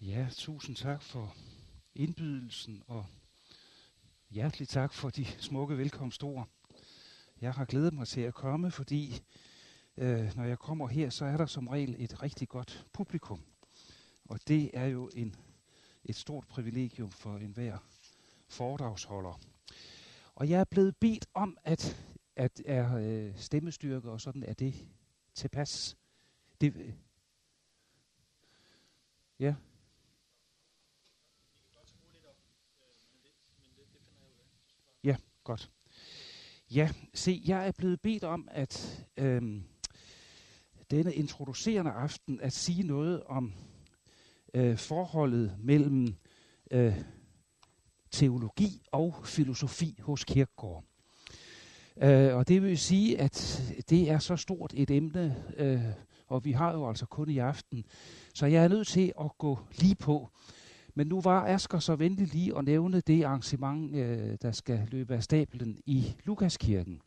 Ja, tusind tak for indbydelsen, og hjertelig tak for de smukke velkomstord. Jeg har glædet mig til at komme, fordi øh, når jeg kommer her, så er der som regel et rigtig godt publikum. Og det er jo en, et stort privilegium for enhver foredragsholder. Og jeg er blevet bedt om, at, at er øh, stemmestyrke og sådan, er det tilpas. Det, øh, ja, Ja, godt. Ja, se, jeg er blevet bedt om, at øhm, denne introducerende aften at sige noget om øh, forholdet mellem øh, teologi og filosofi hos Kierkegaard. Øh, og det vil sige, at det er så stort et emne, øh, og vi har jo altså kun i aften, så jeg er nødt til at gå lige på. Men nu var Asger så venlig lige at nævne det arrangement, øh, der skal løbe af stablen i Lukaskirken.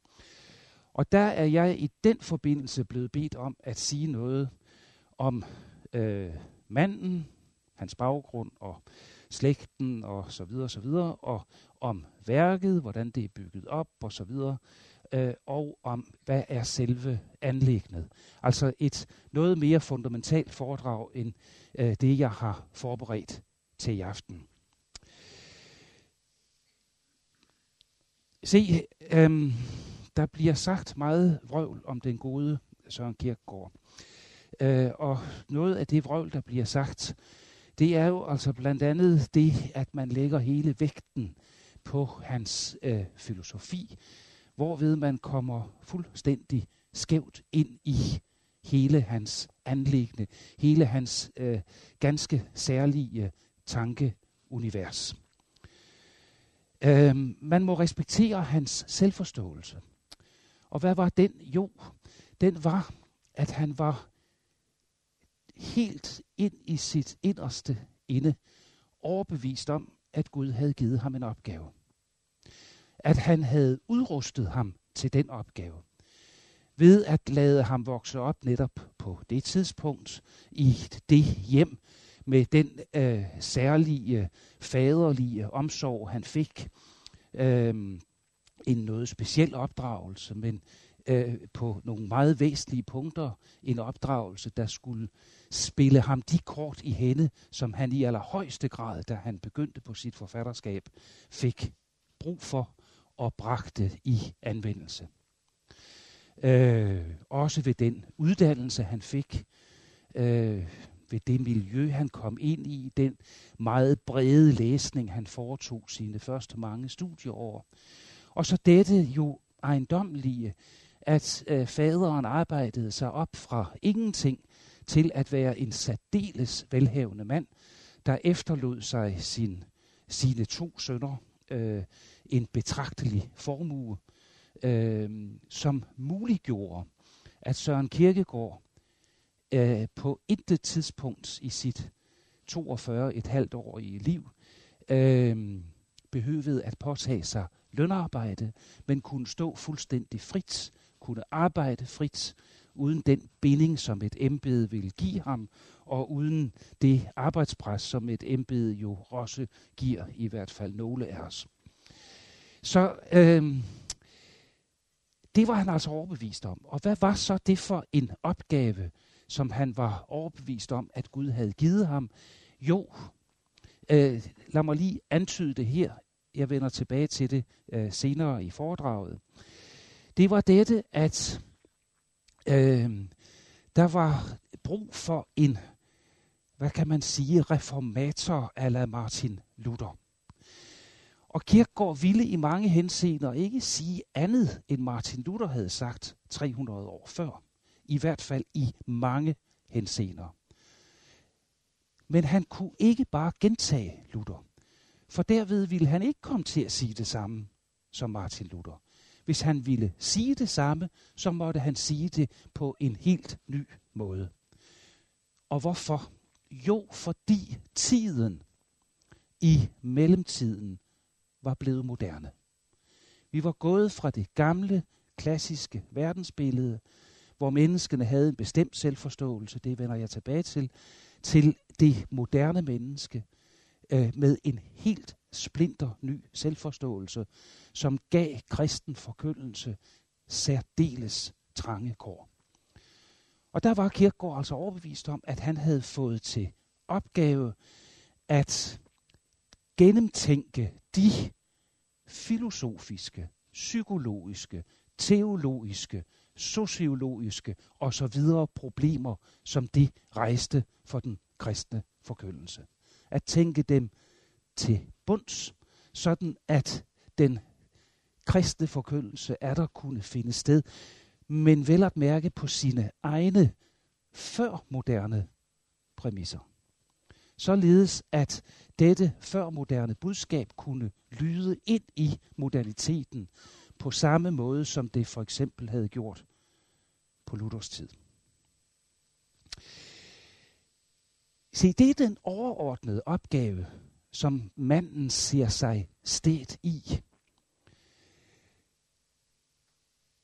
Og der er jeg i den forbindelse blevet bedt om at sige noget om øh, manden, hans baggrund og slægten og så videre og så videre, og om værket, hvordan det er bygget op og så videre, øh, og om hvad er selve anlægnet. Altså et noget mere fundamentalt foredrag end øh, det, jeg har forberedt til i aften. Se, øhm, der bliver sagt meget vrøvl om den gode Søren Kierkegaard. Øh, og noget af det vrøvl, der bliver sagt, det er jo altså blandt andet det, at man lægger hele vægten på hans øh, filosofi, hvorved man kommer fuldstændig skævt ind i hele hans anlæggende, hele hans øh, ganske særlige tankeunivers. Øhm, man må respektere hans selvforståelse. Og hvad var den? Jo, den var, at han var helt ind i sit inderste inde overbevist om, at Gud havde givet ham en opgave. At han havde udrustet ham til den opgave. Ved at lade ham vokse op netop på det tidspunkt i det hjem, med den øh, særlige øh, faderlige omsorg, han fik. Øh, en noget speciel opdragelse, men øh, på nogle meget væsentlige punkter en opdragelse, der skulle spille ham de kort i hende, som han i allerhøjeste grad, da han begyndte på sit forfatterskab, fik brug for og bragte i anvendelse. Øh, også ved den uddannelse, han fik, øh, ved det miljø, han kom ind i, den meget brede læsning, han foretog sine første mange studieår. Og så dette jo ejendomlige, at øh, faderen arbejdede sig op fra ingenting til at være en særdeles velhavende mand, der efterlod sig sin, sine to sønner øh, en betragtelig formue, øh, som muliggjorde, at Søren Kirkegaard øh, på intet tidspunkt i sit 42 et halvt år i liv øh, behøvede at påtage sig lønarbejde, men kunne stå fuldstændig frit, kunne arbejde frit, uden den binding, som et embede vil give ham, og uden det arbejdspres, som et embede jo også giver, i hvert fald nogle af os. Så øh, det var han altså overbevist om. Og hvad var så det for en opgave, som han var overbevist om, at Gud havde givet ham? Jo, øh, lad mig lige antyde det her. Jeg vender tilbage til det øh, senere i foredraget. Det var dette, at øh, der var brug for en, hvad kan man sige, reformator ala Martin Luther. Og Kirkegaard ville i mange henseender ikke sige andet, end Martin Luther havde sagt 300 år før i hvert fald i mange henseender. Men han kunne ikke bare gentage Luther, for derved ville han ikke komme til at sige det samme som Martin Luther. Hvis han ville sige det samme, så måtte han sige det på en helt ny måde. Og hvorfor? Jo, fordi tiden i mellemtiden var blevet moderne. Vi var gået fra det gamle, klassiske verdensbillede hvor menneskene havde en bestemt selvforståelse, det vender jeg tilbage til, til det moderne menneske øh, med en helt splinter ny selvforståelse, som gav kristen forkyndelse særdeles trange kår. Og der var Kirkegaard altså overbevist om, at han havde fået til opgave at gennemtænke de filosofiske, psykologiske, teologiske, sociologiske og så videre problemer, som det rejste for den kristne forkyndelse. At tænke dem til bunds, sådan at den kristne forkyndelse er der kunne finde sted, men vel at mærke på sine egne førmoderne præmisser. Således at dette førmoderne budskab kunne lyde ind i moderniteten på samme måde, som det for eksempel havde gjort på Luthers tid. Se, det er den overordnede opgave, som manden ser sig stedt i.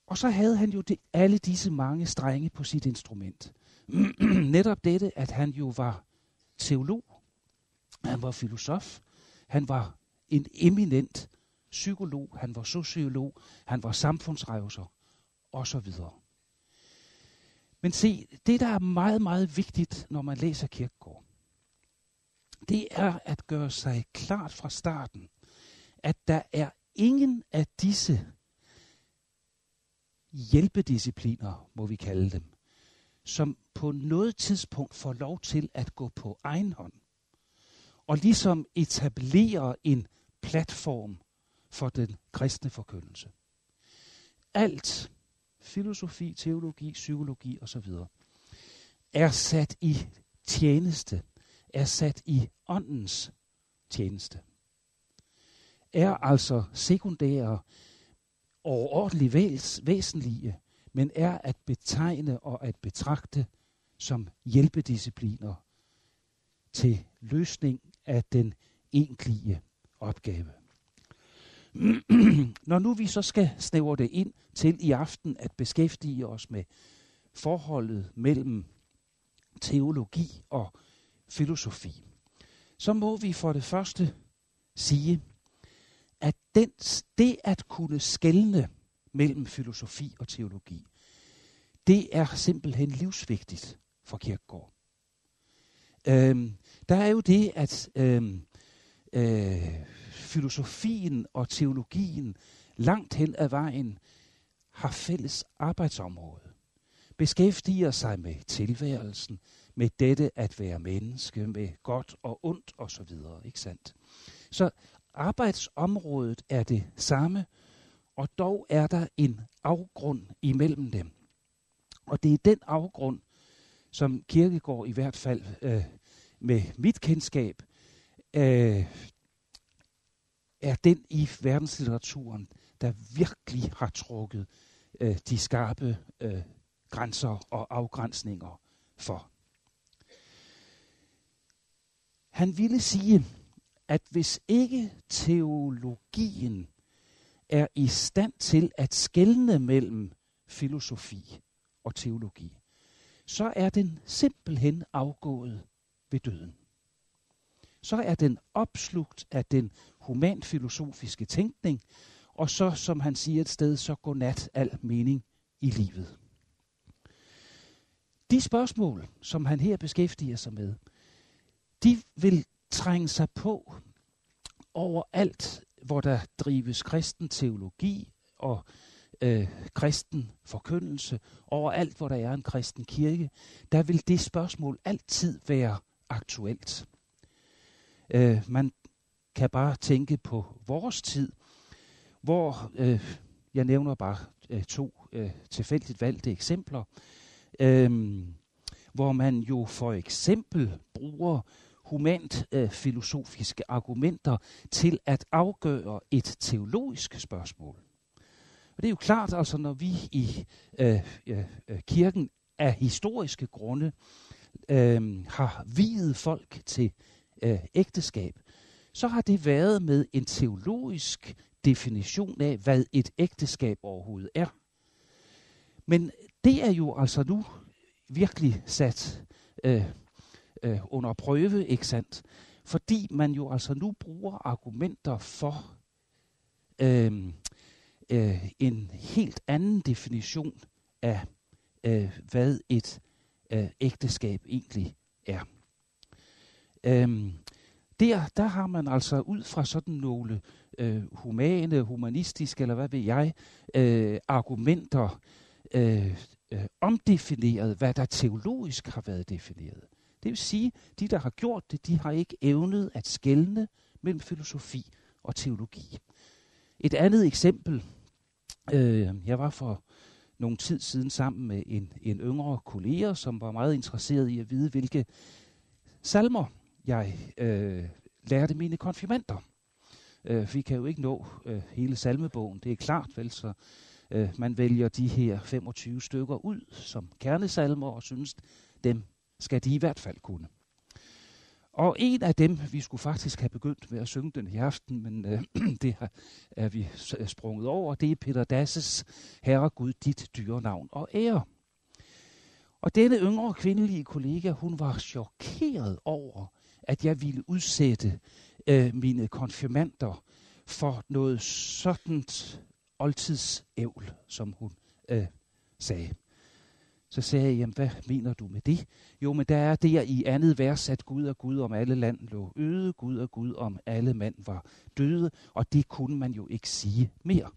Og så havde han jo det, alle disse mange strenge på sit instrument. Netop dette, at han jo var teolog, han var filosof, han var en eminent psykolog, han var sociolog, han var samfundsrejser osv. Men se, det der er meget, meget vigtigt, når man læser Kirkegaard, det er at gøre sig klart fra starten, at der er ingen af disse hjælpediscipliner, må vi kalde dem, som på noget tidspunkt får lov til at gå på egen hånd og ligesom etablere en platform for den kristne forkyndelse. Alt, filosofi, teologi, psykologi osv., er sat i tjeneste, er sat i åndens tjeneste. Er altså sekundære overordentligt væs, væsentlige, men er at betegne og at betragte som hjælpediscipliner til løsning af den egentlige opgave. Når nu vi så skal snævre det ind til i aften at beskæftige os med forholdet mellem teologi og filosofi, så må vi for det første sige, at den, det at kunne skelne mellem filosofi og teologi, det er simpelthen livsvigtigt for Kirkegaard. Øhm, der er jo det, at øhm, øh, filosofien og teologien langt hen ad vejen har fælles arbejdsområde. Beskæftiger sig med tilværelsen, med dette at være menneske, med godt og ondt osv. Ikke sandt? Så arbejdsområdet er det samme, og dog er der en afgrund imellem dem. Og det er den afgrund, som Kirkegård i hvert fald øh, med mit kendskab øh, er den i verdenslitteraturen, der virkelig har trukket øh, de skarpe øh, grænser og afgrænsninger for. Han ville sige, at hvis ikke teologien er i stand til at skelne mellem filosofi og teologi, så er den simpelthen afgået ved døden. Så er den opslugt af den humanfilosofiske tænkning, og så, som han siger et sted, så går nat al mening i livet. De spørgsmål, som han her beskæftiger sig med, de vil trænge sig på over alt, hvor der drives kristen teologi og øh, kristen forkyndelse, over alt, hvor der er en kristen kirke, der vil det spørgsmål altid være aktuelt. Øh, man kan bare tænke på vores tid, hvor øh, jeg nævner bare øh, to øh, tilfældigt valgte eksempler, øh, hvor man jo for eksempel bruger humant øh, filosofiske argumenter til at afgøre et teologisk spørgsmål. Og det er jo klart, altså når vi i øh, øh, øh kirken af historiske grunde øh, har videt folk til øh, ægteskab, så har det været med en teologisk definition af, hvad et ægteskab overhovedet er. Men det er jo altså nu virkelig sat øh, øh, under prøve, ikke sandt? Fordi man jo altså nu bruger argumenter for øh, øh, en helt anden definition af, øh, hvad et øh, ægteskab egentlig er. Øh, der, der har man altså ud fra sådan nogle øh, humane, humanistiske, eller hvad ved jeg, øh, argumenter øh, øh, omdefineret, hvad der teologisk har været defineret. Det vil sige, de der har gjort det, de har ikke evnet at skelne mellem filosofi og teologi. Et andet eksempel, øh, jeg var for nogle tid siden sammen med en, en yngre kollega, som var meget interesseret i at vide, hvilke salmer jeg øh, lærte mine konfirmander. Øh, vi kan jo ikke nå øh, hele salmebogen, det er klart, vel, så øh, man vælger de her 25 stykker ud som kernesalmer og synes, dem skal de i hvert fald kunne. Og en af dem, vi skulle faktisk have begyndt med at synge den i aften, men øh, det har, er vi øh, sprunget over, det er Peter Dasses Herre Gud, dit dyre navn og ære. Og denne yngre kvindelige kollega, hun var chokeret over, at jeg ville udsætte øh, mine konfirmander for noget sådan oldtidsævl, som hun øh, sagde. Så sagde jeg, jamen hvad mener du med det? Jo, men der er der i andet vers, at Gud og Gud om alle land lå øde, Gud og Gud om alle mand var døde, og det kunne man jo ikke sige mere.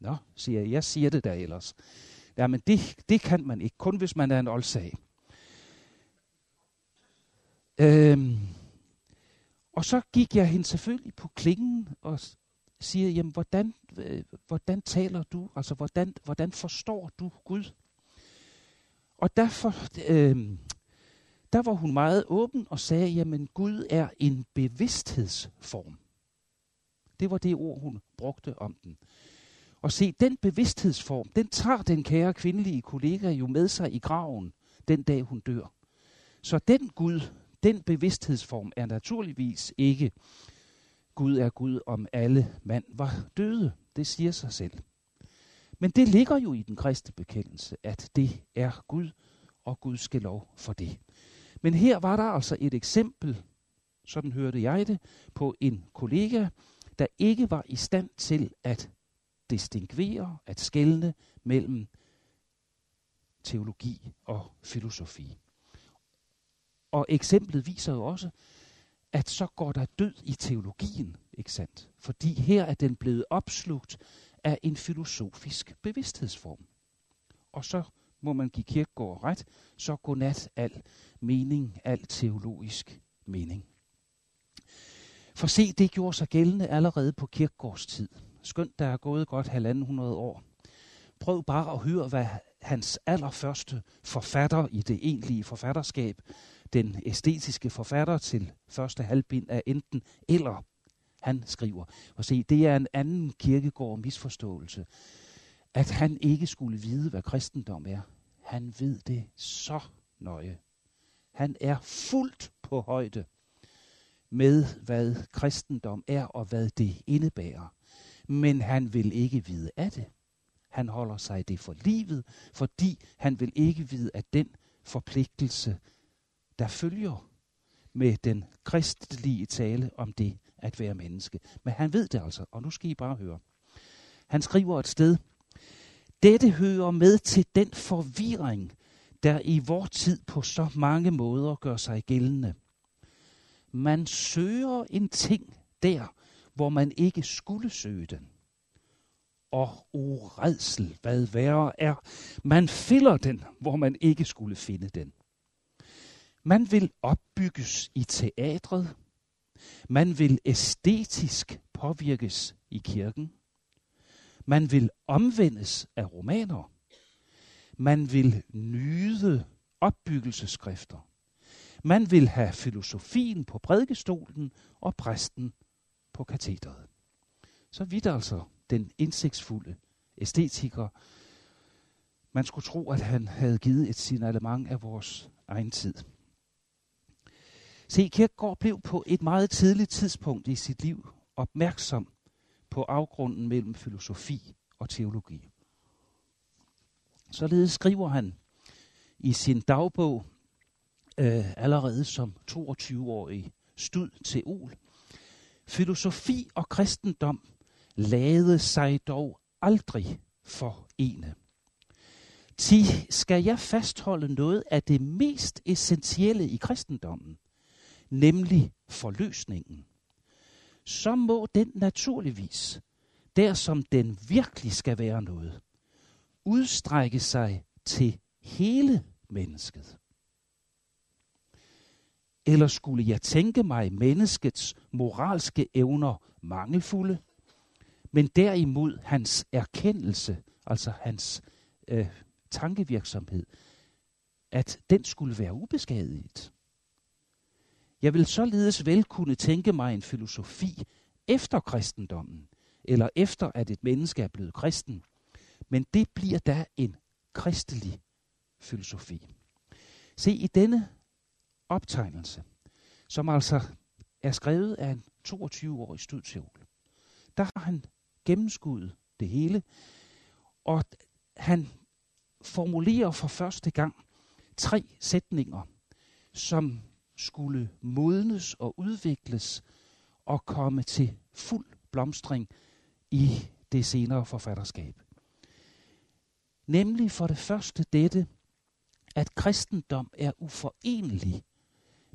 Nå, siger jeg, jeg siger det der ellers. Jamen det, det kan man ikke, kun hvis man er en oldsag. Øhm, og så gik jeg hende selvfølgelig på klingen og siger, jamen hvordan, øh, hvordan taler du, altså hvordan, hvordan forstår du Gud? Og derfor, øh, der var hun meget åben og sagde, jamen Gud er en bevidsthedsform. Det var det ord, hun brugte om den. Og se, den bevidsthedsform, den tager den kære kvindelige kollega jo med sig i graven, den dag hun dør. Så den Gud, den bevidsthedsform er naturligvis ikke, Gud er Gud om alle mand var døde. Det siger sig selv. Men det ligger jo i den kristne bekendelse, at det er Gud, og Gud skal lov for det. Men her var der altså et eksempel, sådan hørte jeg det, på en kollega, der ikke var i stand til at distinguere, at skelne mellem teologi og filosofi. Og eksemplet viser jo også, at så går der død i teologien, ikke sandt? Fordi her er den blevet opslugt af en filosofisk bevidsthedsform. Og så må man give kirkegård ret, så går nat al mening, al teologisk mening. For se, det gjorde sig gældende allerede på kirkegårds tid. Skønt der er gået godt halvanden hundrede år. Prøv bare at høre, hvad hans allerførste forfatter i det egentlige forfatterskab, den æstetiske forfatter til første halvbind af enten eller, han skriver. Og se, det er en anden kirkegård misforståelse, at han ikke skulle vide, hvad kristendom er. Han ved det så nøje. Han er fuldt på højde med, hvad kristendom er og hvad det indebærer. Men han vil ikke vide af det. Han holder sig det for livet, fordi han vil ikke vide af den forpligtelse, der følger med den kristelige tale om det at være menneske. Men han ved det altså, og nu skal I bare høre. Han skriver et sted, dette hører med til den forvirring, der i vor tid på så mange måder gør sig gældende. Man søger en ting der, hvor man ikke skulle søge den. Og uredsel, hvad værre er, man finder den, hvor man ikke skulle finde den. Man vil opbygges i teatret. Man vil æstetisk påvirkes i kirken. Man vil omvendes af romaner. Man vil nyde opbyggelseskrifter. Man vil have filosofien på prædikestolen og præsten på katedret. Så vidt altså den indsigtsfulde æstetiker. Man skulle tro, at han havde givet et signalement af vores egen tid. Se, Kierkegaard blev på et meget tidligt tidspunkt i sit liv opmærksom på afgrunden mellem filosofi og teologi. Således skriver han i sin dagbog øh, allerede som 22-årig stud til Ol. Filosofi og kristendom lade sig dog aldrig for ene. Ti skal jeg fastholde noget af det mest essentielle i kristendommen, nemlig forløsningen, så må den naturligvis, der som den virkelig skal være noget, udstrække sig til hele mennesket. Eller skulle jeg tænke mig menneskets moralske evner mangelfulde, men derimod hans erkendelse, altså hans øh, tankevirksomhed, at den skulle være ubeskadiget. Jeg vil således vel kunne tænke mig en filosofi efter kristendommen, eller efter at et menneske er blevet kristen, men det bliver da en kristelig filosofi. Se, i denne optegnelse, som altså er skrevet af en 22-årig studieol, der har han gennemskuddet det hele, og han formulerer for første gang tre sætninger, som skulle modnes og udvikles og komme til fuld blomstring i det senere forfatterskab. Nemlig for det første dette, at kristendom er uforenelig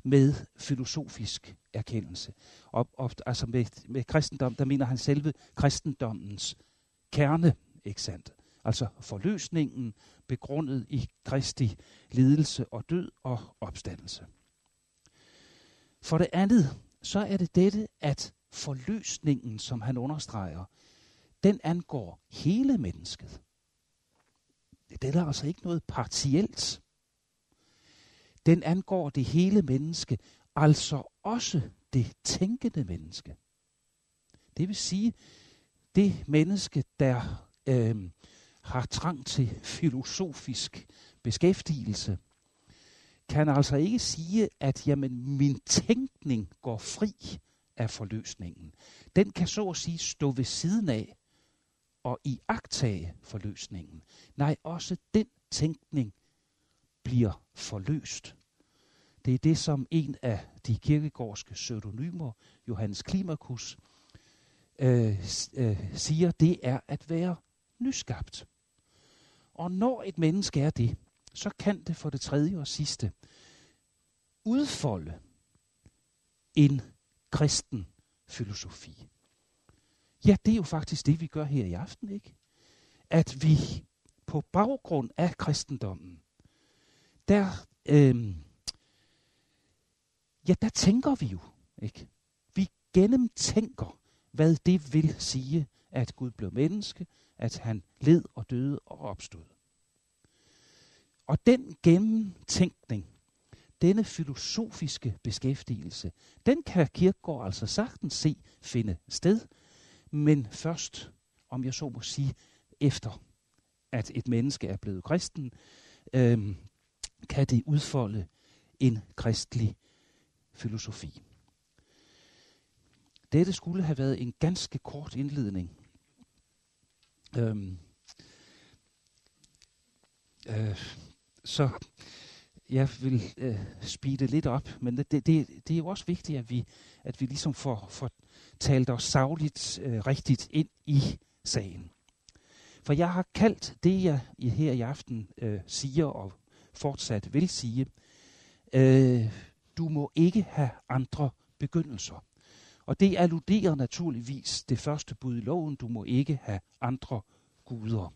med filosofisk erkendelse. Og, og altså med, med kristendom, der mener han selve kristendommens kerne, ikke sandt? Altså forløsningen begrundet i Kristi lidelse og død og opstandelse. For det andet, så er det dette, at forløsningen, som han understreger, den angår hele mennesket. Det er altså ikke noget partielt. Den angår det hele menneske, altså også det tænkende menneske. Det vil sige, det menneske, der øh, har trang til filosofisk beskæftigelse, kan altså ikke sige, at jamen, min tænkning går fri af forløsningen. Den kan så at sige stå ved siden af og iagtage forløsningen. Nej, også den tænkning bliver forløst. Det er det, som en af de kirkegårdske pseudonymer, Johannes Klimakus, øh, øh, siger, det er at være nyskabt. Og når et menneske er det, så kan det for det tredje og sidste udfolde en kristen filosofi. Ja, det er jo faktisk det, vi gør her i aften, ikke? At vi på baggrund af kristendommen, der, øh, ja, der tænker vi jo, ikke? Vi gennemtænker, hvad det vil sige, at Gud blev menneske, at han led og døde og opstod. Og den gennemtænkning, denne filosofiske beskæftigelse, den kan Kirkegaard altså sagtens se finde sted, men først, om jeg så må sige, efter at et menneske er blevet kristen, øhm, kan det udfolde en kristelig filosofi. Dette skulle have været en ganske kort indledning. Øhm, øh, så jeg vil øh, speede lidt op, men det, det, det er jo også vigtigt, at vi, at vi ligesom får, får talt os savligt øh, rigtigt ind i sagen. For jeg har kaldt det, jeg her i aften øh, siger og fortsat vil sige, øh, du må ikke have andre begyndelser. Og det alluderer naturligvis det første bud i loven, du må ikke have andre guder.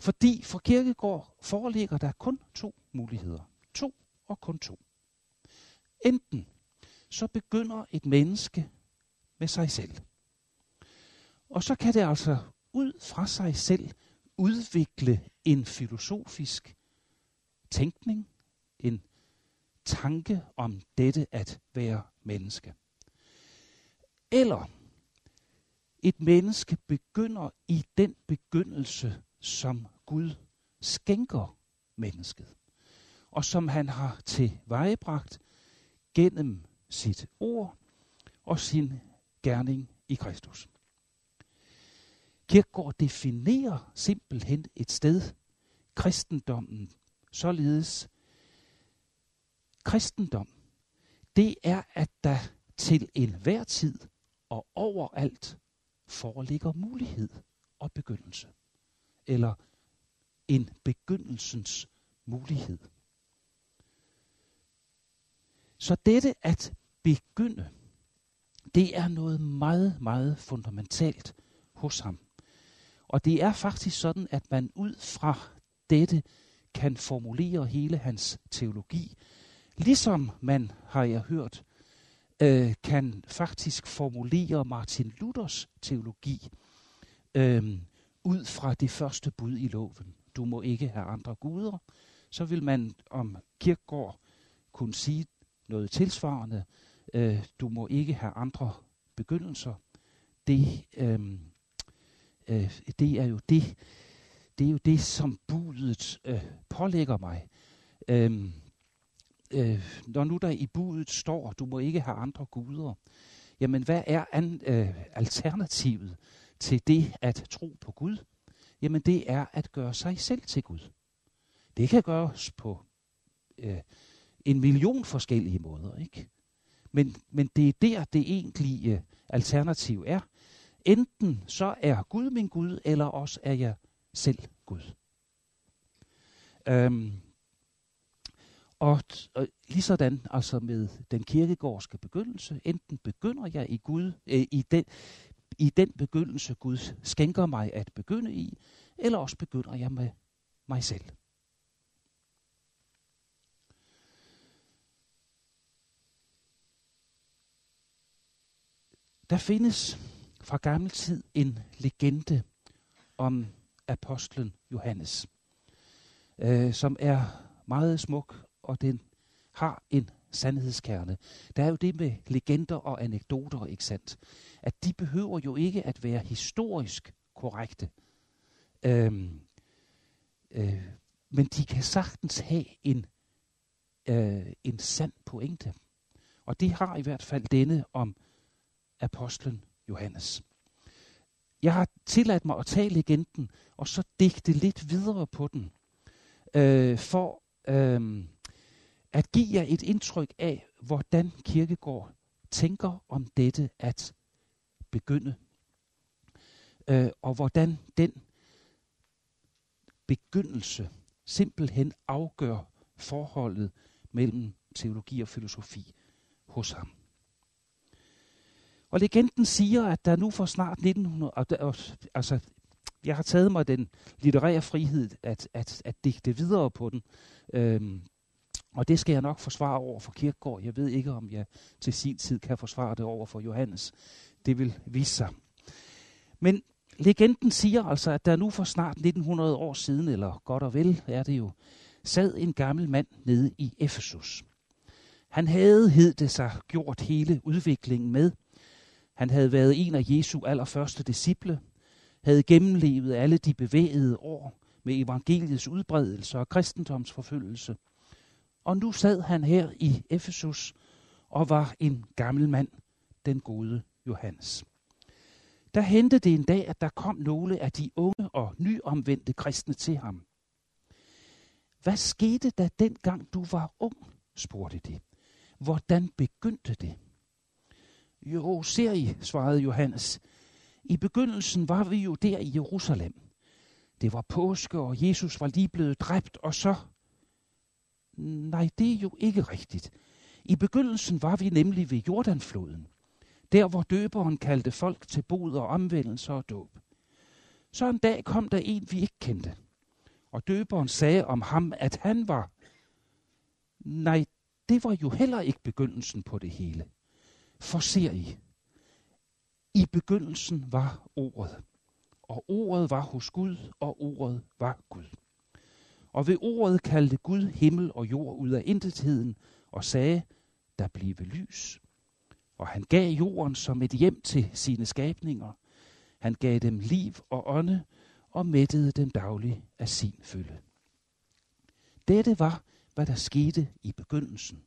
Fordi for kirkegård foreligger der kun to muligheder. To og kun to. Enten så begynder et menneske med sig selv. Og så kan det altså ud fra sig selv udvikle en filosofisk tænkning, en tanke om dette at være menneske. Eller et menneske begynder i den begyndelse, som Gud skænker mennesket, og som han har til vejebragt gennem sit ord og sin gerning i Kristus. Kirkegaard definerer simpelthen et sted kristendommen således, kristendom, det er, at der til enhver tid og overalt foreligger mulighed og begyndelse. Eller en begyndelsens mulighed. Så dette at begynde, det er noget meget, meget fundamentalt hos ham. Og det er faktisk sådan, at man ud fra dette kan formulere hele hans teologi. Ligesom man, har jeg hørt, øh, kan faktisk formulere Martin Luthers teologi øh, ud fra det første bud i loven. Du må ikke have andre guder. Så vil man om Kirkegård kunne sige noget tilsvarende. Øh, du må ikke have andre begyndelser. Det, øh, øh, det er jo det, det er jo det, som budet øh, pålægger mig. Øh, øh, når nu der i budet står, du må ikke have andre guder, jamen hvad er an, øh, alternativet til det at tro på Gud? Jamen det er at gøre sig selv til Gud. Det kan gøres på øh, en million forskellige måder, ikke? Men, men det er der, det egentlige øh, alternativ er. Enten så er Gud min Gud, eller også er jeg selv Gud. Øhm, og, og lige sådan altså med den kirkegårdske begyndelse, enten begynder jeg i Gud, øh, i, den, i den begyndelse Gud skænker mig at begynde i, eller også begynder jeg med mig selv. Der findes fra gammel tid en legende om apostlen Johannes, øh, som er meget smuk, og den har en sandhedskerne. Der er jo det med legender og anekdoter, ikke sandt? At de behøver jo ikke at være historisk korrekte. Øhm, øh, men de kan sagtens have en, øh, en sand pointe. Og det har i hvert fald denne om apostlen Johannes. Jeg har tilladt mig at tage legenden, og så digte lidt videre på den, øh, for øh, at give jer et indtryk af, hvordan Kirkegård tænker om dette at begynde, øh, og hvordan den begyndelse simpelthen afgør forholdet mellem teologi og filosofi hos ham. Og legenden siger, at der nu for snart 1900, og der, altså, jeg har taget mig den litterære frihed at, at, at digte videre på den. Øhm, og det skal jeg nok forsvare over for Kirkegaard. Jeg ved ikke, om jeg til sin tid kan forsvare det over for Johannes. Det vil vise sig. Men legenden siger altså, at der nu for snart 1900 år siden, eller godt og vel er det jo, sad en gammel mand nede i Efesus. Han havde, hed det sig, gjort hele udviklingen med. Han havde været en af Jesu allerførste disciple, havde gennemlevet alle de bevægede år med evangeliets udbredelse og kristendomsforfølgelse. Og nu sad han her i Efesus og var en gammel mand, den gode Johannes. Der hentede det en dag, at der kom nogle af de unge og nyomvendte kristne til ham. Hvad skete der dengang du var ung, spurgte de. Hvordan begyndte det? Jo, ser I, svarede Johannes. I begyndelsen var vi jo der i Jerusalem. Det var påske, og Jesus var lige blevet dræbt, og så... Nej, det er jo ikke rigtigt. I begyndelsen var vi nemlig ved Jordanfloden. Der, hvor døberen kaldte folk til bod og omvendelse og dåb. Så en dag kom der en, vi ikke kendte. Og døberen sagde om ham, at han var... Nej, det var jo heller ikke begyndelsen på det hele. For ser I, i begyndelsen var ordet, og ordet var hos Gud, og ordet var Gud. Og ved ordet kaldte Gud himmel og jord ud af intetheden, og sagde, der blive lys. Og han gav jorden som et hjem til sine skabninger. Han gav dem liv og ånde, og mættede dem dagligt af sin fylde. Dette var, hvad der skete i begyndelsen.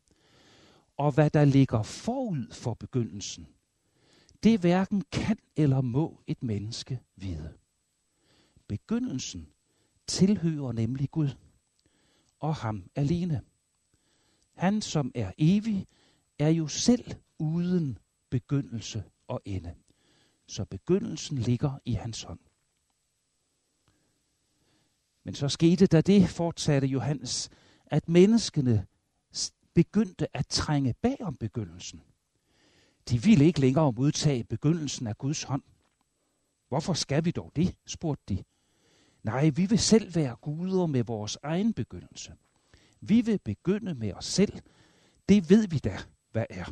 Og hvad der ligger forud for begyndelsen, det hverken kan eller må et menneske vide. Begyndelsen tilhører nemlig Gud og ham alene. han som er evig, er jo selv uden begyndelse og ende. Så begyndelsen ligger i hans hånd. Men så skete der det, fortsatte Johannes, at menneskene begyndte at trænge bag om begyndelsen. De ville ikke længere modtage begyndelsen af Guds hånd. Hvorfor skal vi dog det, spurgte de. Nej, vi vil selv være guder med vores egen begyndelse. Vi vil begynde med os selv. Det ved vi da, hvad er.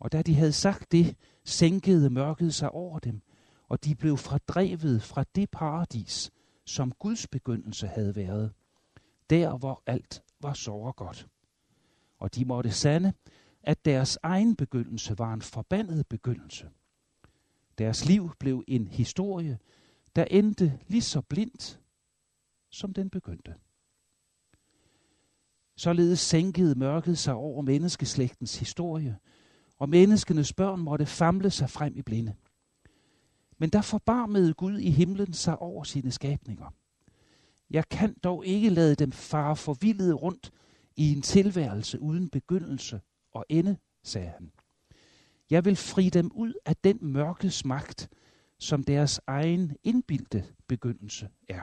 Og da de havde sagt det, sænkede mørket sig over dem, og de blev fordrevet fra det paradis, som Guds begyndelse havde været, der hvor alt var så godt. Og de måtte sande, at deres egen begyndelse var en forbandet begyndelse. Deres liv blev en historie, der endte lige så blindt, som den begyndte. Således sænkede mørket sig over menneskeslægtens historie, og menneskenes børn måtte famle sig frem i blinde. Men der forbarmede Gud i himlen sig over sine skabninger. Jeg kan dog ikke lade dem fare forvildet rundt i en tilværelse uden begyndelse og ende, sagde han. Jeg vil fri dem ud af den mørkes magt, som deres egen indbildte begyndelse er.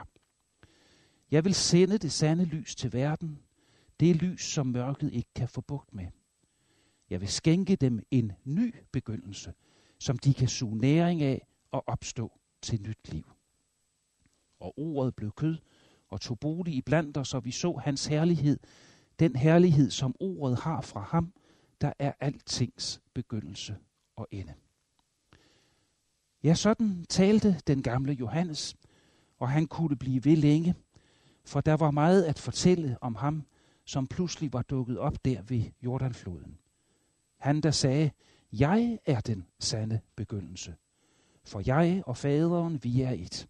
Jeg vil sende det sande lys til verden, det lys, som mørket ikke kan få bugt med. Jeg vil skænke dem en ny begyndelse, som de kan suge næring af og opstå til nyt liv. Og ordet blev kød og tog bolig i blandt os, og vi så hans herlighed, den herlighed, som ordet har fra ham, der er altings begyndelse og ende. Ja, sådan talte den gamle Johannes, og han kunne blive ved længe, for der var meget at fortælle om ham, som pludselig var dukket op der ved Jordanfloden. Han der sagde, jeg er den sande begyndelse, for jeg og faderen, vi er et.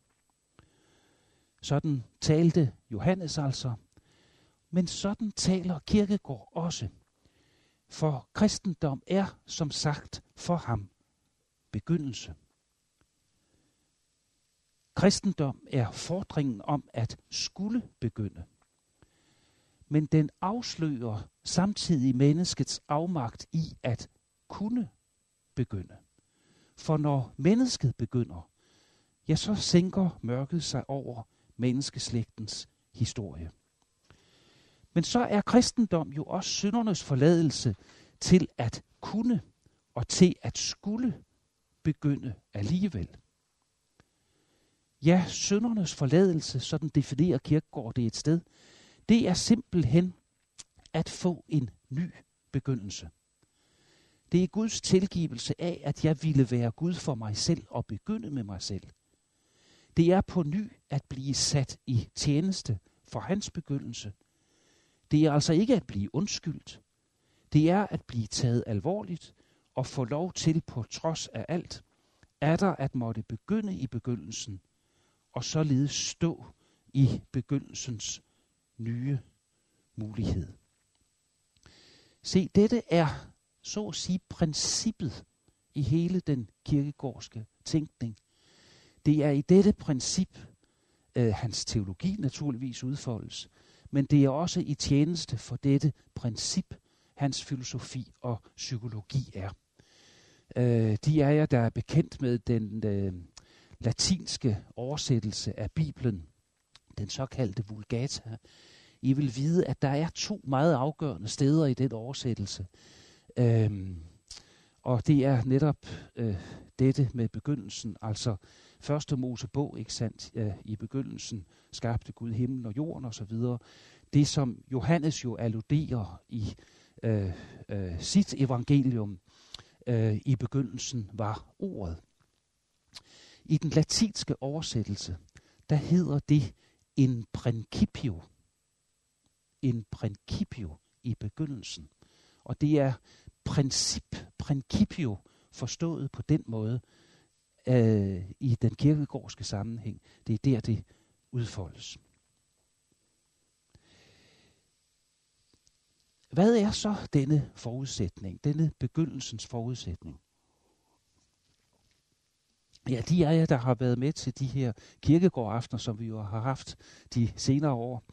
Sådan talte Johannes altså, men sådan taler Kirkegård også. For kristendom er, som sagt, for ham begyndelse. Kristendom er fordringen om at skulle begynde. Men den afslører samtidig menneskets afmagt i at kunne begynde. For når mennesket begynder, ja, så sænker mørket sig over menneskeslægtens historie. Men så er kristendom jo også syndernes forladelse til at kunne og til at skulle begynde alligevel. Ja, søndernes forladelse, sådan definerer Kirkegaard det et sted, det er simpelthen at få en ny begyndelse. Det er Guds tilgivelse af, at jeg ville være Gud for mig selv og begynde med mig selv. Det er på ny at blive sat i tjeneste for hans begyndelse. Det er altså ikke at blive undskyldt. Det er at blive taget alvorligt og få lov til på trods af alt, er der at måtte begynde i begyndelsen, og således stå i begyndelsens nye mulighed. Se, dette er så at sige princippet i hele den kirkegårdske tænkning. Det er i dette princip, øh, hans teologi naturligvis udfoldes, men det er også i tjeneste for dette princip, hans filosofi og psykologi er. Øh, de er jeg, der er bekendt med den øh, latinske oversættelse af Bibelen, den såkaldte Vulgata. I vil vide, at der er to meget afgørende steder i den oversættelse. Øhm, og det er netop øh, dette med begyndelsen, altså første Mosebog, ikke sandt, øh, i begyndelsen skabte Gud himlen og jorden osv. Det som Johannes jo alluderer i øh, øh, sit evangelium øh, i begyndelsen var ordet. I den latinske oversættelse, der hedder det en principio. En principio i begyndelsen. Og det er princip, principio, forstået på den måde øh, i den kirkegårdske sammenhæng. Det er der, det udfoldes. Hvad er så denne forudsætning, denne begyndelsens forudsætning? Ja, de af jer, der har været med til de her kirkegårdaftener, som vi jo har haft de senere år,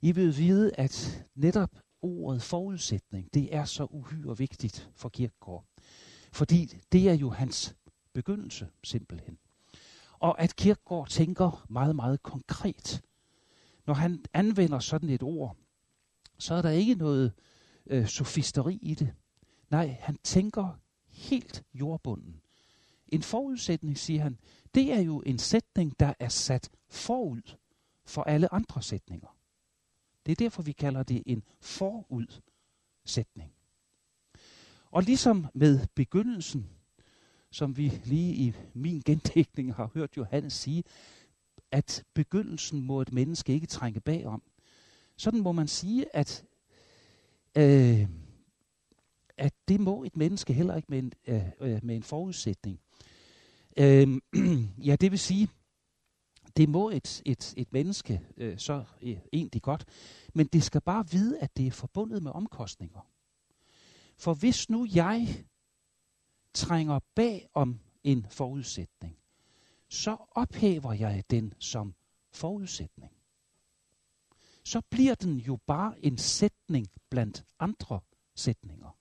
I vil vide, at netop ordet forudsætning, det er så uhyre vigtigt for Kierkegaard. Fordi det er jo hans begyndelse, simpelthen. Og at Kierkegaard tænker meget, meget konkret. Når han anvender sådan et ord, så er der ikke noget øh, sofisteri i det. Nej, han tænker helt jordbunden. En forudsætning, siger han, det er jo en sætning, der er sat forud for alle andre sætninger. Det er derfor, vi kalder det en forudsætning. Og ligesom med begyndelsen, som vi lige i min gentækning har hørt Johannes sige, at begyndelsen må et menneske ikke trænge bagom. Sådan må man sige, at, øh, at det må et menneske heller ikke med en, øh, øh med en forudsætning. Øh, ja, det vil sige, det må et, et, et menneske øh, så øh, egentlig godt, men det skal bare vide, at det er forbundet med omkostninger. For hvis nu jeg trænger bag om en forudsætning, så ophæver jeg den som forudsætning. Så bliver den jo bare en sætning blandt andre sætninger.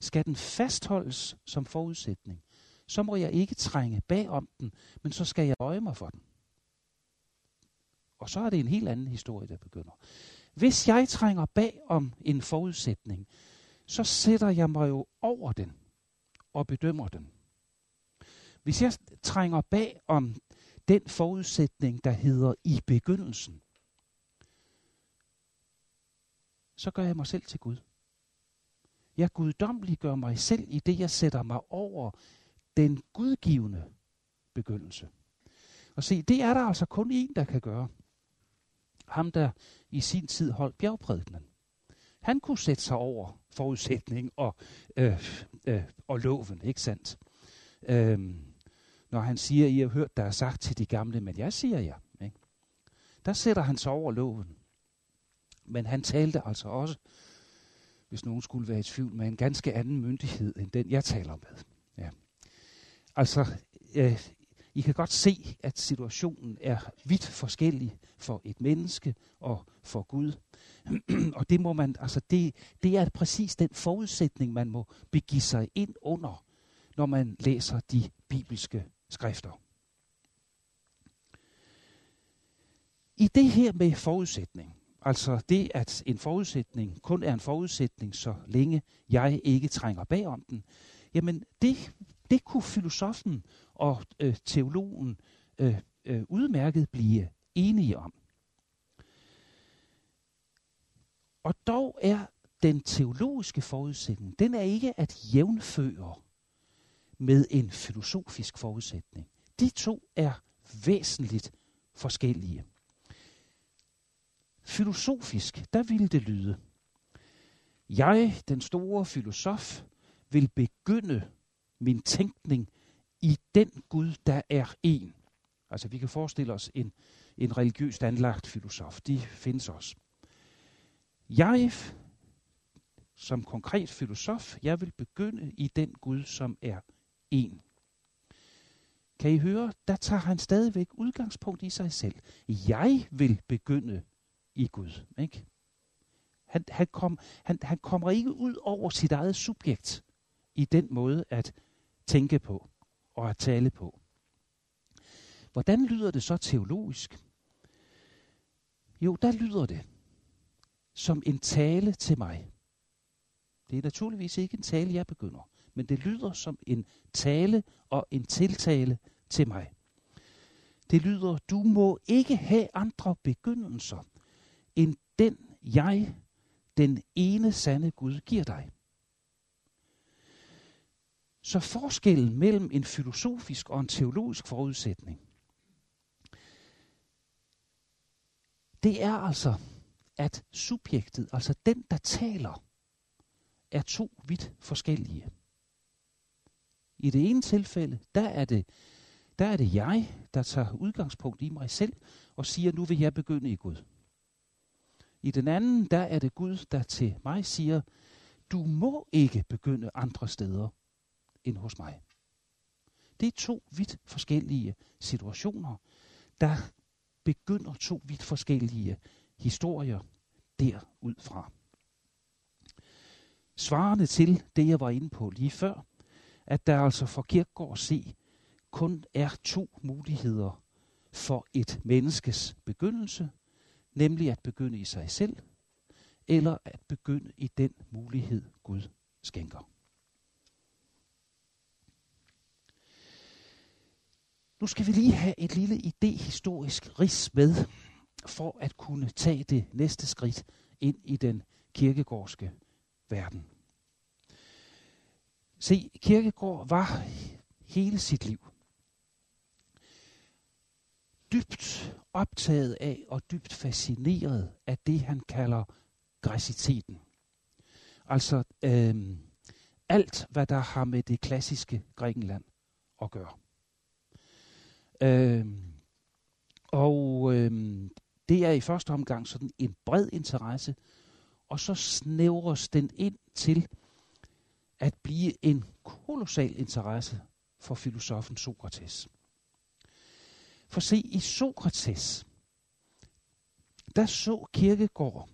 Skal den fastholdes som forudsætning, så må jeg ikke trænge bag om den, men så skal jeg øje mig for den. Og så er det en helt anden historie, der begynder. Hvis jeg trænger bag om en forudsætning, så sætter jeg mig jo over den og bedømmer den. Hvis jeg trænger bag om den forudsætning, der hedder i begyndelsen, så gør jeg mig selv til Gud. Jeg guddommeliggør mig selv i det, jeg sætter mig over den gudgivende begyndelse. Og se, det er der altså kun en, der kan gøre. Ham, der i sin tid holdt bjergprædikenen. Han kunne sætte sig over forudsætning og, øh, øh, og loven, ikke sandt? Øhm, når han siger, I har hørt, der er sagt til de gamle, men jeg siger jer. Ja, ikke? Der sætter han sig over loven. Men han talte altså også, hvis nogen skulle være i tvivl, med en ganske anden myndighed, end den jeg taler med. Altså, øh, I kan godt se, at situationen er vidt forskellig for et menneske og for Gud. og det må man, altså det, det er præcis den forudsætning, man må begive sig ind under, når man læser de bibelske skrifter. I det her med forudsætning, altså det, at en forudsætning kun er en forudsætning, så længe jeg ikke trænger bagom den, jamen det, det kunne filosofen og øh, teologen øh, øh, udmærket blive enige om. Og dog er den teologiske forudsætning, den er ikke at jævnføre med en filosofisk forudsætning. De to er væsentligt forskellige. Filosofisk, der ville det lyde, jeg, den store filosof, vil begynde min tænkning i den Gud, der er en. Altså vi kan forestille os en, en religiøst anlagt filosof. De findes også. Jeg, som konkret filosof, jeg vil begynde i den Gud, som er en. Kan I høre, der tager han stadigvæk udgangspunkt i sig selv. Jeg vil begynde i Gud. Ikke? Han, han, kom, han, han kommer ikke ud over sit eget subjekt i den måde at tænke på og at tale på. Hvordan lyder det så teologisk? Jo, der lyder det som en tale til mig. Det er naturligvis ikke en tale, jeg begynder, men det lyder som en tale og en tiltale til mig. Det lyder, du må ikke have andre begyndelser, end den jeg, den ene sande Gud, giver dig. Så forskellen mellem en filosofisk og en teologisk forudsætning, det er altså, at subjektet, altså den, der taler, er to vidt forskellige. I det ene tilfælde, der er det, der er det jeg, der tager udgangspunkt i mig selv og siger, nu vil jeg begynde i Gud. I den anden, der er det Gud, der til mig siger, du må ikke begynde andre steder end hos mig. Det er to vidt forskellige situationer, der begynder to vidt forskellige historier derudfra. Svarende til det, jeg var inde på lige før, at der altså for Kirkegaard se kun er to muligheder for et menneskes begyndelse, nemlig at begynde i sig selv, eller at begynde i den mulighed, Gud skænker. Nu skal vi lige have et lille idehistorisk ris med, for at kunne tage det næste skridt ind i den kirkegårdske verden. Se, Kirkegård var hele sit liv dybt optaget af og dybt fascineret af det, han kalder græsiteten. Altså øh, alt, hvad der har med det klassiske Grækenland at gøre. Øh, og øh, det er i første omgang sådan en bred interesse, og så snævres den ind til at blive en kolossal interesse for filosofen Sokrates. For se, i Sokrates, der så Kirkegård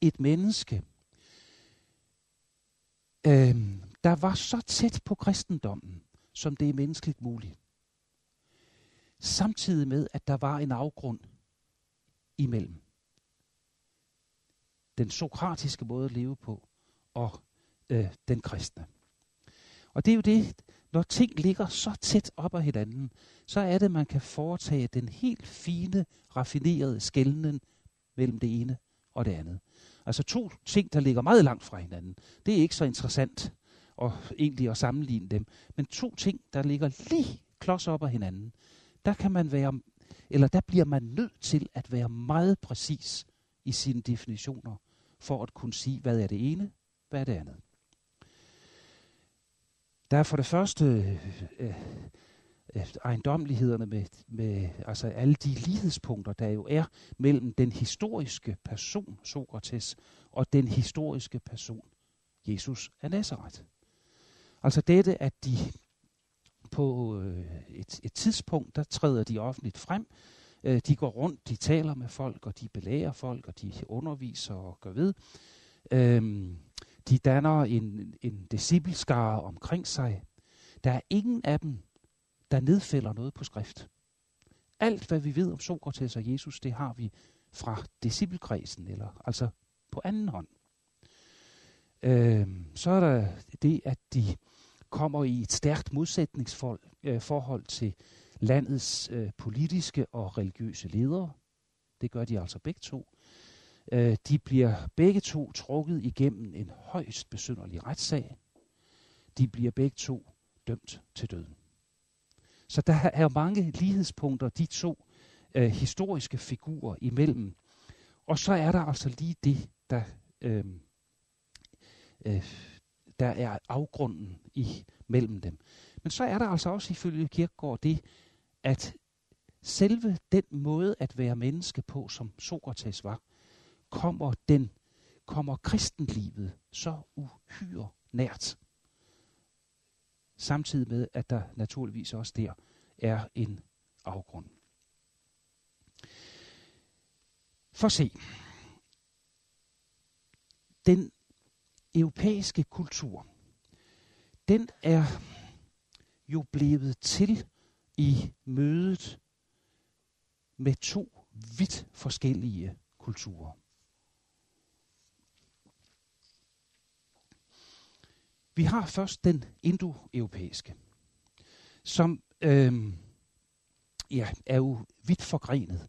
et menneske, øh, der var så tæt på kristendommen, som det er menneskeligt muligt. Samtidig med, at der var en afgrund imellem den sokratiske måde at leve på og øh, den kristne. Og det er jo det, når ting ligger så tæt op ad hinanden, så er det, man kan foretage den helt fine, raffinerede skældning mellem det ene og det andet. Altså to ting, der ligger meget langt fra hinanden. Det er ikke så interessant og egentlig at sammenligne dem. Men to ting, der ligger lige klods op ad hinanden, der kan man være, eller der bliver man nødt til at være meget præcis i sine definitioner, for at kunne sige, hvad er det ene, hvad er det andet. Der er for det første øh, øh, ejendomlighederne med, med altså alle de lighedspunkter, der jo er mellem den historiske person, Sokrates, og den historiske person, Jesus af Nazareth. Altså dette, at de på øh, et, et tidspunkt, der træder de offentligt frem, øh, de går rundt, de taler med folk, og de belærer folk, og de underviser og gør ved. Øh, de danner en, en discipleskare omkring sig. Der er ingen af dem, der nedfælder noget på skrift. Alt, hvad vi ved om Sokrates og Jesus, det har vi fra disciplekredsen, eller altså på anden hånd. Øh, så er der det, at de kommer i et stærkt modsætningsforhold øh, til landets øh, politiske og religiøse ledere. Det gør de altså begge to. Øh, de bliver begge to trukket igennem en højst besynderlig retssag. De bliver begge to dømt til døden. Så der er mange lighedspunkter, de to øh, historiske figurer imellem. Og så er der altså lige det, der, øh, øh, der er afgrunden i mellem dem. Men så er der altså også ifølge Kirkegaard det, at selve den måde at være menneske på, som Sokrates var, kommer den kommer kristenlivet så uhyre nært. Samtidig med, at der naturligvis også der er en afgrund. For se. Den europæiske kultur, den er jo blevet til i mødet med to vidt forskellige kulturer. Vi har først den indoeuropæiske, som øh, ja, er jo vidt forgrenet.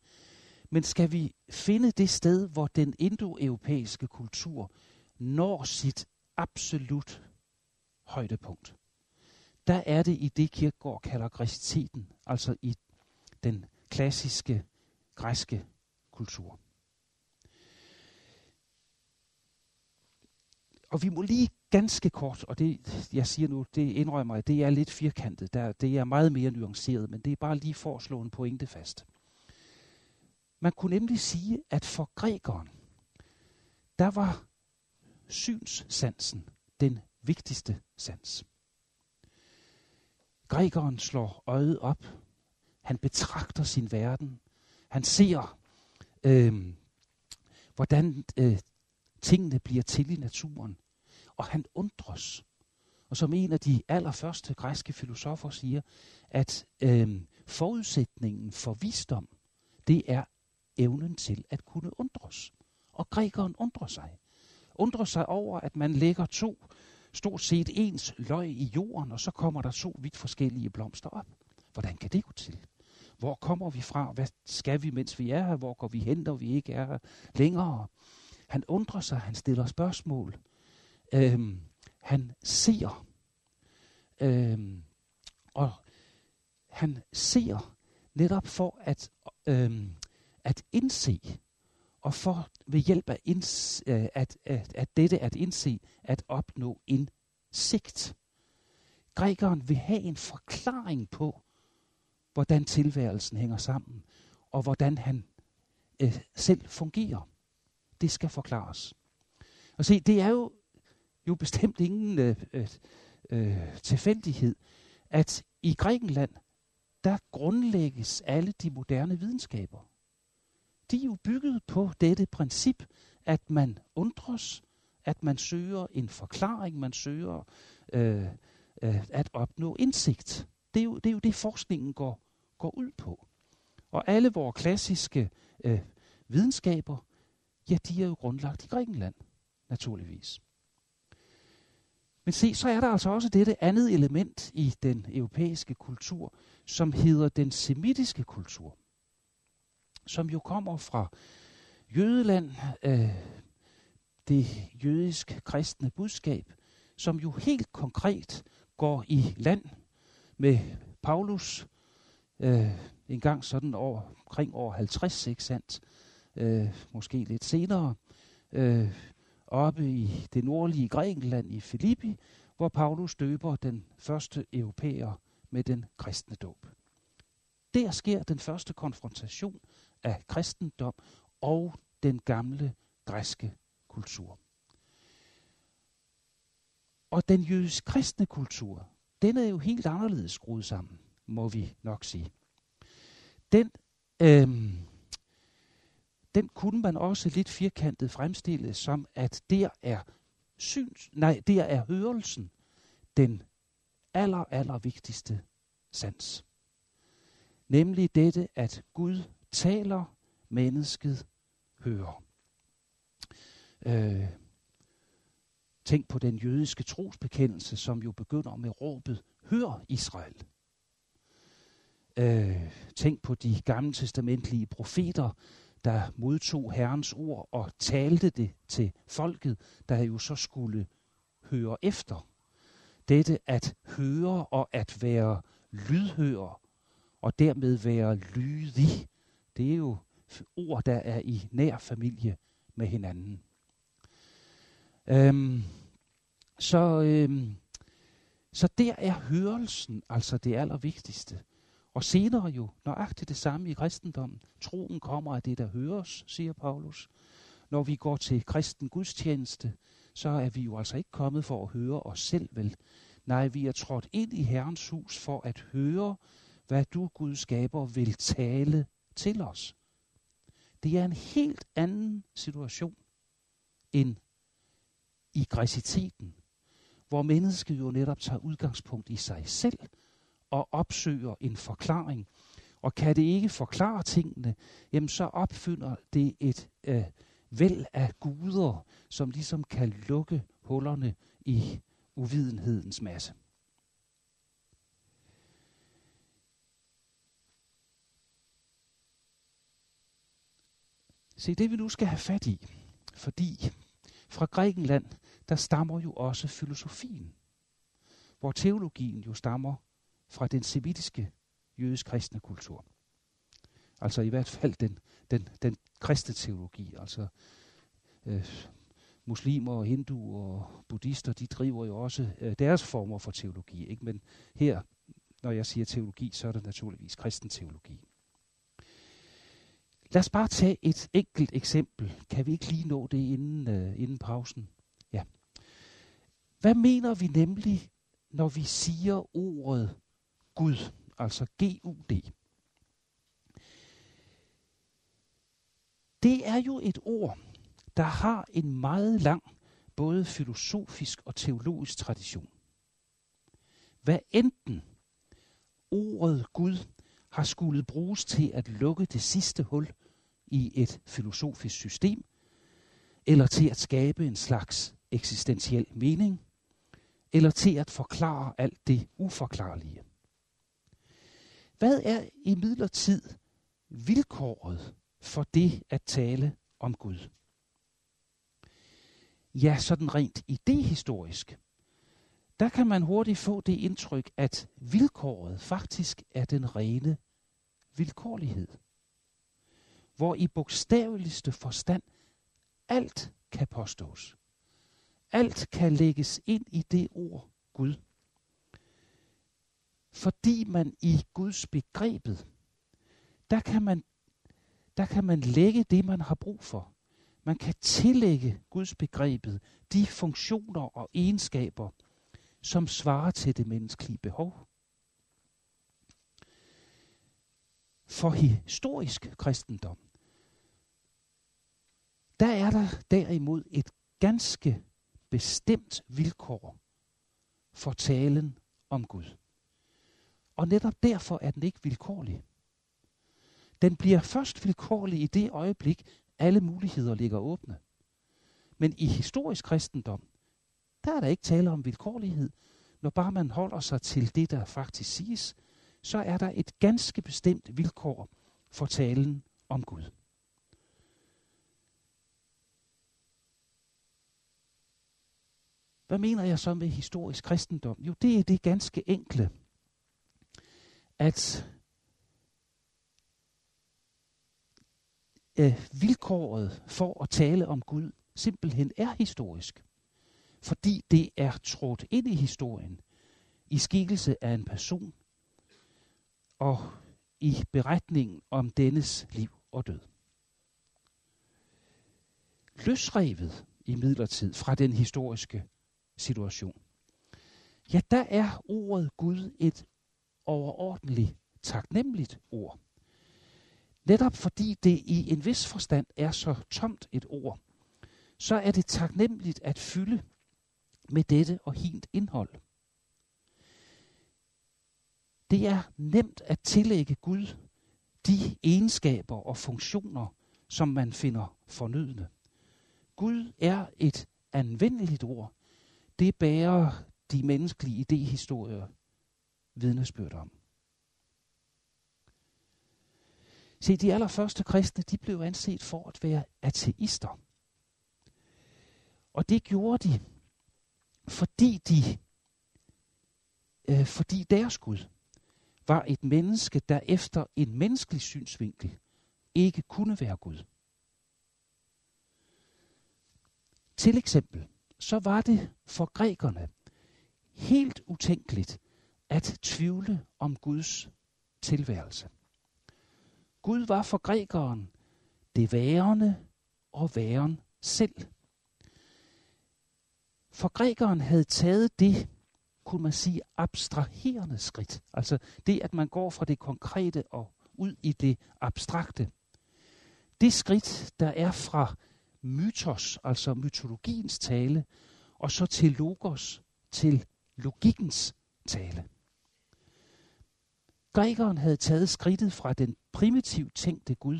Men skal vi finde det sted, hvor den indoeuropæiske kultur når sit absolut højdepunkt, der er det i det, Kirkegaard kalder græsiteten, altså i den klassiske græske kultur. Og vi må lige ganske kort, og det jeg siger nu, det indrømmer jeg, det er lidt firkantet, der, det er meget mere nuanceret, men det er bare lige for at slå en pointe fast. Man kunne nemlig sige, at for grækeren, der var synssansen den vigtigste sans. Grækeren slår øjet op. Han betragter sin verden. Han ser, øh, hvordan øh, tingene bliver til i naturen. Og han undres. Og som en af de allerførste græske filosofer siger, at øh, forudsætningen for visdom, det er evnen til at kunne undres. Og grækeren undrer sig undre sig over, at man lægger to stort set ens løg i jorden, og så kommer der to vidt forskellige blomster op. Hvordan kan det gå til? Hvor kommer vi fra? Hvad skal vi, mens vi er her? Hvor går vi hen, når vi ikke er her længere? Han undrer sig, han stiller spørgsmål. Øhm, han ser. Øhm, og han ser netop for at, øhm, at indse, og for ved hjælp af inds, øh, at, at, at dette at indse, at opnå indsigt. Grækeren vil have en forklaring på, hvordan tilværelsen hænger sammen, og hvordan han øh, selv fungerer. Det skal forklares. Og se, det er jo, jo bestemt ingen øh, øh, øh tilfældighed, at i Grækenland, der grundlægges alle de moderne videnskaber. De er jo bygget på dette princip, at man undres, at man søger en forklaring, man søger øh, øh, at opnå indsigt. Det er, jo, det er jo det, forskningen går, går ud på. Og alle vores klassiske øh, videnskaber, ja, de er jo grundlagt i Grækenland, naturligvis. Men se, så er der altså også dette andet element i den europæiske kultur, som hedder den semitiske kultur, som jo kommer fra Jødeland, øh, det jødisk kristne budskab, som jo helt konkret går i land med Paulus øh, en gang sådan over, omkring år 50, ikke sandt? Øh, måske lidt senere, øh, oppe i det nordlige Grækenland i Filippi, hvor Paulus døber den første europæer med den kristne dåb. Der sker den første konfrontation af kristendom og den gamle græske kultur. Og den jødisk kristne kultur, den er jo helt anderledes skruet sammen, må vi nok sige. Den, øh, den kunne man også lidt firkantet fremstille som, at der er syns, nej, der er hørelsen den aller, aller vigtigste sans. Nemlig dette, at Gud taler, mennesket hører. Øh, tænk på den jødiske trosbekendelse, som jo begynder med råbet, Hør Israel. Øh, tænk på de gamle testamentlige profeter, der modtog Herrens ord og talte det til folket, der jo så skulle høre efter. Dette at høre og at være lydhør og dermed være lydig, det er jo ord, der er i nær familie med hinanden. Øhm, så, øhm, så der er hørelsen altså det allervigtigste. Og senere jo nøjagtigt det samme i kristendommen. Troen kommer af det, der høres, siger Paulus. Når vi går til kristen gudstjeneste, så er vi jo altså ikke kommet for at høre os selv vel. Nej, vi er trådt ind i Herrens hus for at høre, hvad du, Gud skaber, vil tale til os. Det er en helt anden situation end i græsiteten, hvor mennesket jo netop tager udgangspunkt i sig selv og opsøger en forklaring. Og kan det ikke forklare tingene, jamen så opfinder det et øh, væld af guder, som ligesom kan lukke hullerne i uvidenhedens masse. Se, det vi nu skal have fat i, fordi fra Grækenland, der stammer jo også filosofien, hvor teologien jo stammer fra den semitiske jødisk-kristne kultur. Altså i hvert fald den, den, den kristne teologi. Altså øh, muslimer og hinduer og buddhister, de driver jo også øh, deres former for teologi. Ikke? Men her, når jeg siger teologi, så er det naturligvis kristen teologi. Lad os bare tage et enkelt eksempel. Kan vi ikke lige nå det inden, øh, inden pausen? Ja. Hvad mener vi nemlig, når vi siger ordet Gud, altså G-U-D? Det er jo et ord, der har en meget lang både filosofisk og teologisk tradition. Hvad enten ordet Gud har skulle bruges til at lukke det sidste hul i et filosofisk system, eller til at skabe en slags eksistentiel mening, eller til at forklare alt det uforklarlige. Hvad er i midlertid vilkåret for det at tale om Gud? Ja, sådan rent idehistorisk, der kan man hurtigt få det indtryk, at vilkåret faktisk er den rene vilkårlighed. Hvor i bogstaveligste forstand alt kan påstås. Alt kan lægges ind i det ord Gud. Fordi man i Guds begrebet, der kan man, der kan man lægge det, man har brug for. Man kan tillægge Guds begrebet de funktioner og egenskaber, som svarer til det menneskelige behov. For historisk kristendom, der er der derimod et ganske bestemt vilkår for talen om Gud. Og netop derfor er den ikke vilkårlig. Den bliver først vilkårlig i det øjeblik, alle muligheder ligger åbne. Men i historisk kristendom, der er der ikke tale om vilkårlighed. Når bare man holder sig til det, der faktisk siges, så er der et ganske bestemt vilkår for talen om Gud. Hvad mener jeg så med historisk kristendom? Jo, det er det ganske enkle, at øh, vilkåret for at tale om Gud simpelthen er historisk. Fordi det er trådt ind i historien i skikkelse af en person og i beretningen om dennes liv og død. Løsrevet i midlertid fra den historiske situation. Ja, der er ordet Gud et overordentligt taknemmeligt ord. Netop fordi det i en vis forstand er så tomt et ord, så er det taknemmeligt at fylde med dette og hint indhold. Det er nemt at tillægge Gud de egenskaber og funktioner, som man finder fornødende. Gud er et anvendeligt ord. Det bærer de menneskelige idehistorier vidnesbyrd om. Se, de allerførste kristne, de blev anset for at være ateister. Og det gjorde de, fordi de, øh, fordi deres Gud var et menneske, der efter en menneskelig synsvinkel ikke kunne være Gud. Til eksempel, så var det for grækerne helt utænkeligt at tvivle om Guds tilværelse. Gud var for grækeren det værende og væren selv. For grækeren havde taget det, kunne man sige, abstraherende skridt. Altså det, at man går fra det konkrete og ud i det abstrakte. Det skridt, der er fra mytos, altså mytologiens tale, og så til logos, til logikkens tale. Grækeren havde taget skridtet fra den primitivt tænkte Gud,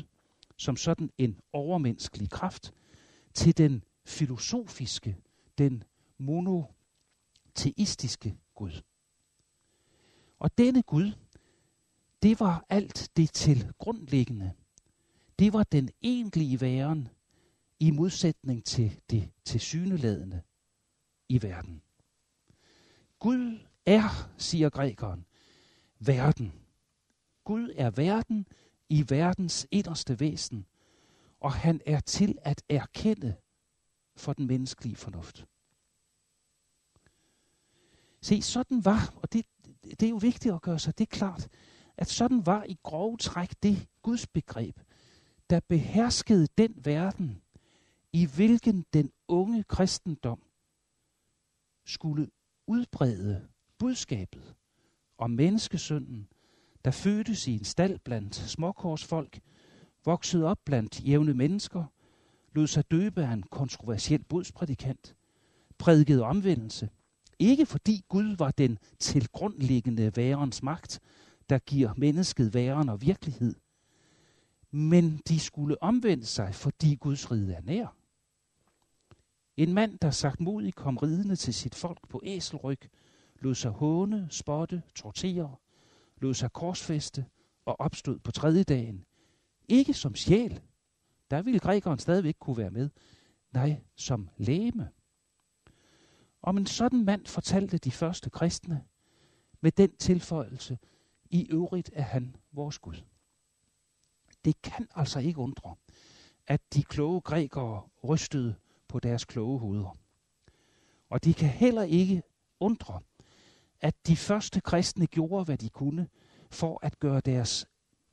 som sådan en overmenneskelig kraft, til den filosofiske, den monoteistiske Gud. Og denne Gud, det var alt det til grundlæggende. Det var den egentlige væren i modsætning til det tilsyneladende i verden. Gud er, siger grækeren, verden. Gud er verden i verdens inderste væsen, og han er til at erkende for den menneskelige fornuft. Se, sådan var, og det, det er jo vigtigt at gøre sig det klart, at sådan var i grove træk det Guds begreb, der beherskede den verden, i hvilken den unge kristendom skulle udbrede budskabet om menneskesynden, der fødtes i en stald blandt småkorsfolk, voksede op blandt jævne mennesker, lod sig døbe af en kontroversiel bodsprædikant, prædikede omvendelse, ikke fordi Gud var den tilgrundliggende værens magt, der giver mennesket væren og virkelighed, men de skulle omvende sig, fordi Guds rige er nær. En mand, der sagt modigt kom ridende til sit folk på æselryg, lod sig håne, spotte, tortere, lod sig korsfeste og opstod på tredje dagen. Ikke som sjæl. Der ville grækeren stadigvæk kunne være med. Nej, som læme. Om en sådan mand fortalte de første kristne med den tilføjelse, i øvrigt er han vores Gud. Det kan altså ikke undre, at de kloge grækere rystede på deres kloge hoveder. Og de kan heller ikke undre, at de første kristne gjorde, hvad de kunne, for at gøre deres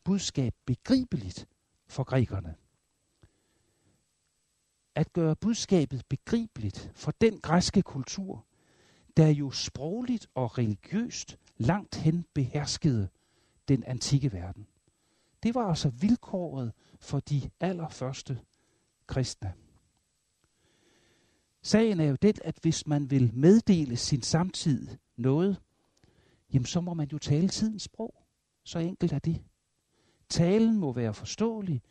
budskab begribeligt for grækerne. At gøre budskabet begribeligt for den græske kultur, der jo sprogligt og religiøst langt hen beherskede den antikke verden. Det var altså vilkåret for de allerførste kristne. Sagen er jo det, at hvis man vil meddele sin samtid noget, jamen så må man jo tale tidens sprog. Så enkelt er det. Talen må være forståelig,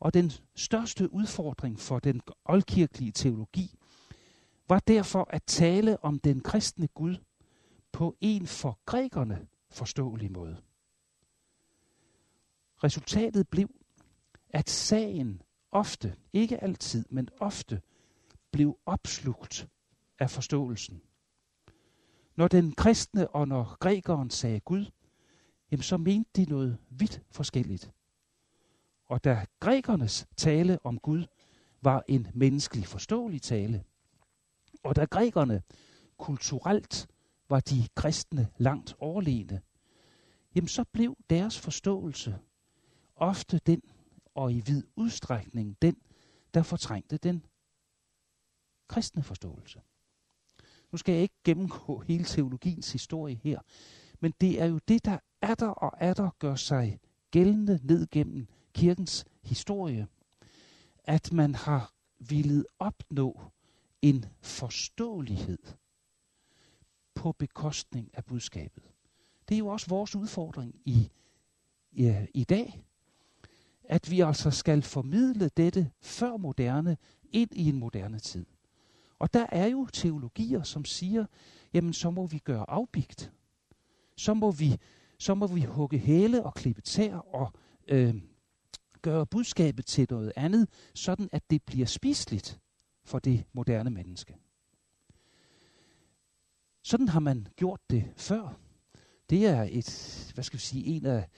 og den største udfordring for den oldkirkelige teologi var derfor at tale om den kristne Gud på en for grækerne forståelig måde. Resultatet blev, at sagen ofte, ikke altid, men ofte, blev opslugt af forståelsen. Når den kristne og når grækeren sagde Gud, jamen så mente de noget vidt forskelligt. Og da grækernes tale om Gud var en menneskelig forståelig tale, og da grækerne kulturelt var de kristne langt overlegne, jamen så blev deres forståelse ofte den, og i vid udstrækning den, der fortrængte den kristne forståelse. Nu skal jeg ikke gennemgå hele teologiens historie her, men det er jo det, der er der og er der gør sig gældende ned gennem kirkens historie, at man har ville opnå en forståelighed på bekostning af budskabet. Det er jo også vores udfordring i, ja, i dag, at vi altså skal formidle dette før moderne ind i en moderne tid. Og der er jo teologier, som siger, jamen så må vi gøre afbigt. Så må vi, så må vi hugge hæle og klippe tær og øh, gøre budskabet til noget andet, sådan at det bliver spiseligt for det moderne menneske. Sådan har man gjort det før. Det er et, hvad skal vi sige, en af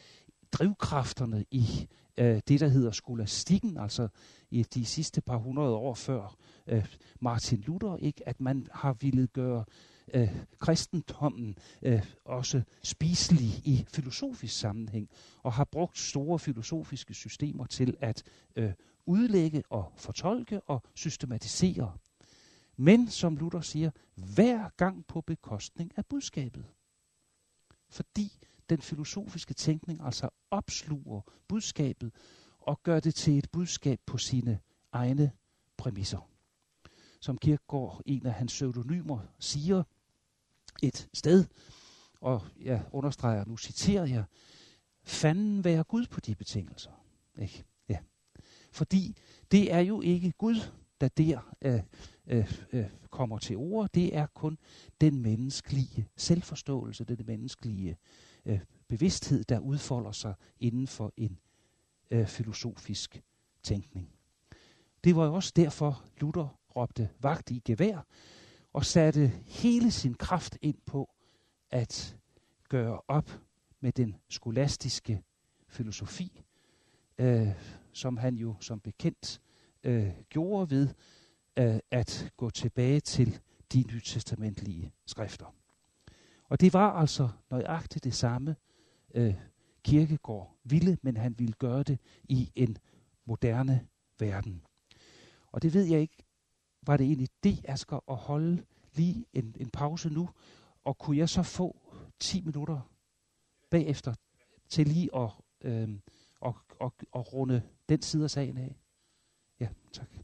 drivkræfterne i øh, det, der hedder skolastikken, altså i de sidste par hundrede år før øh, Martin Luther, ikke, at man har ville gøre øh, kristendommen øh, også spiselig i filosofisk sammenhæng, og har brugt store filosofiske systemer til at øh, udlægge og fortolke og systematisere. Men som Luther siger, hver gang på bekostning af budskabet. Fordi den filosofiske tænkning altså opsluger budskabet og gør det til et budskab på sine egne præmisser. Som Kierkegaard, en af hans pseudonymer, siger et sted, og jeg understreger, nu citerer jeg, fanden være Gud på de betingelser. Ikke? Ja. Fordi det er jo ikke Gud, der der øh, øh, øh, kommer til ord. Det er kun den menneskelige selvforståelse, den menneskelige øh, bevidsthed, der udfolder sig inden for en øh, filosofisk tænkning. Det var jo også derfor, Luther råbte vagt i gevær og satte hele sin kraft ind på at gøre op med den skolastiske filosofi, øh, som han jo som bekendt øh, gjorde ved øh, at gå tilbage til de nytestamentlige skrifter. Og det var altså nøjagtigt det samme, øh, Kirkegård ville, men han ville gøre det i en moderne verden. Og det ved jeg ikke, var det egentlig det, Asger, at holde lige en, en pause nu, og kunne jeg så få 10 minutter bagefter til lige at, øh, og, og, og runde den side af sagen af? Ja, tak.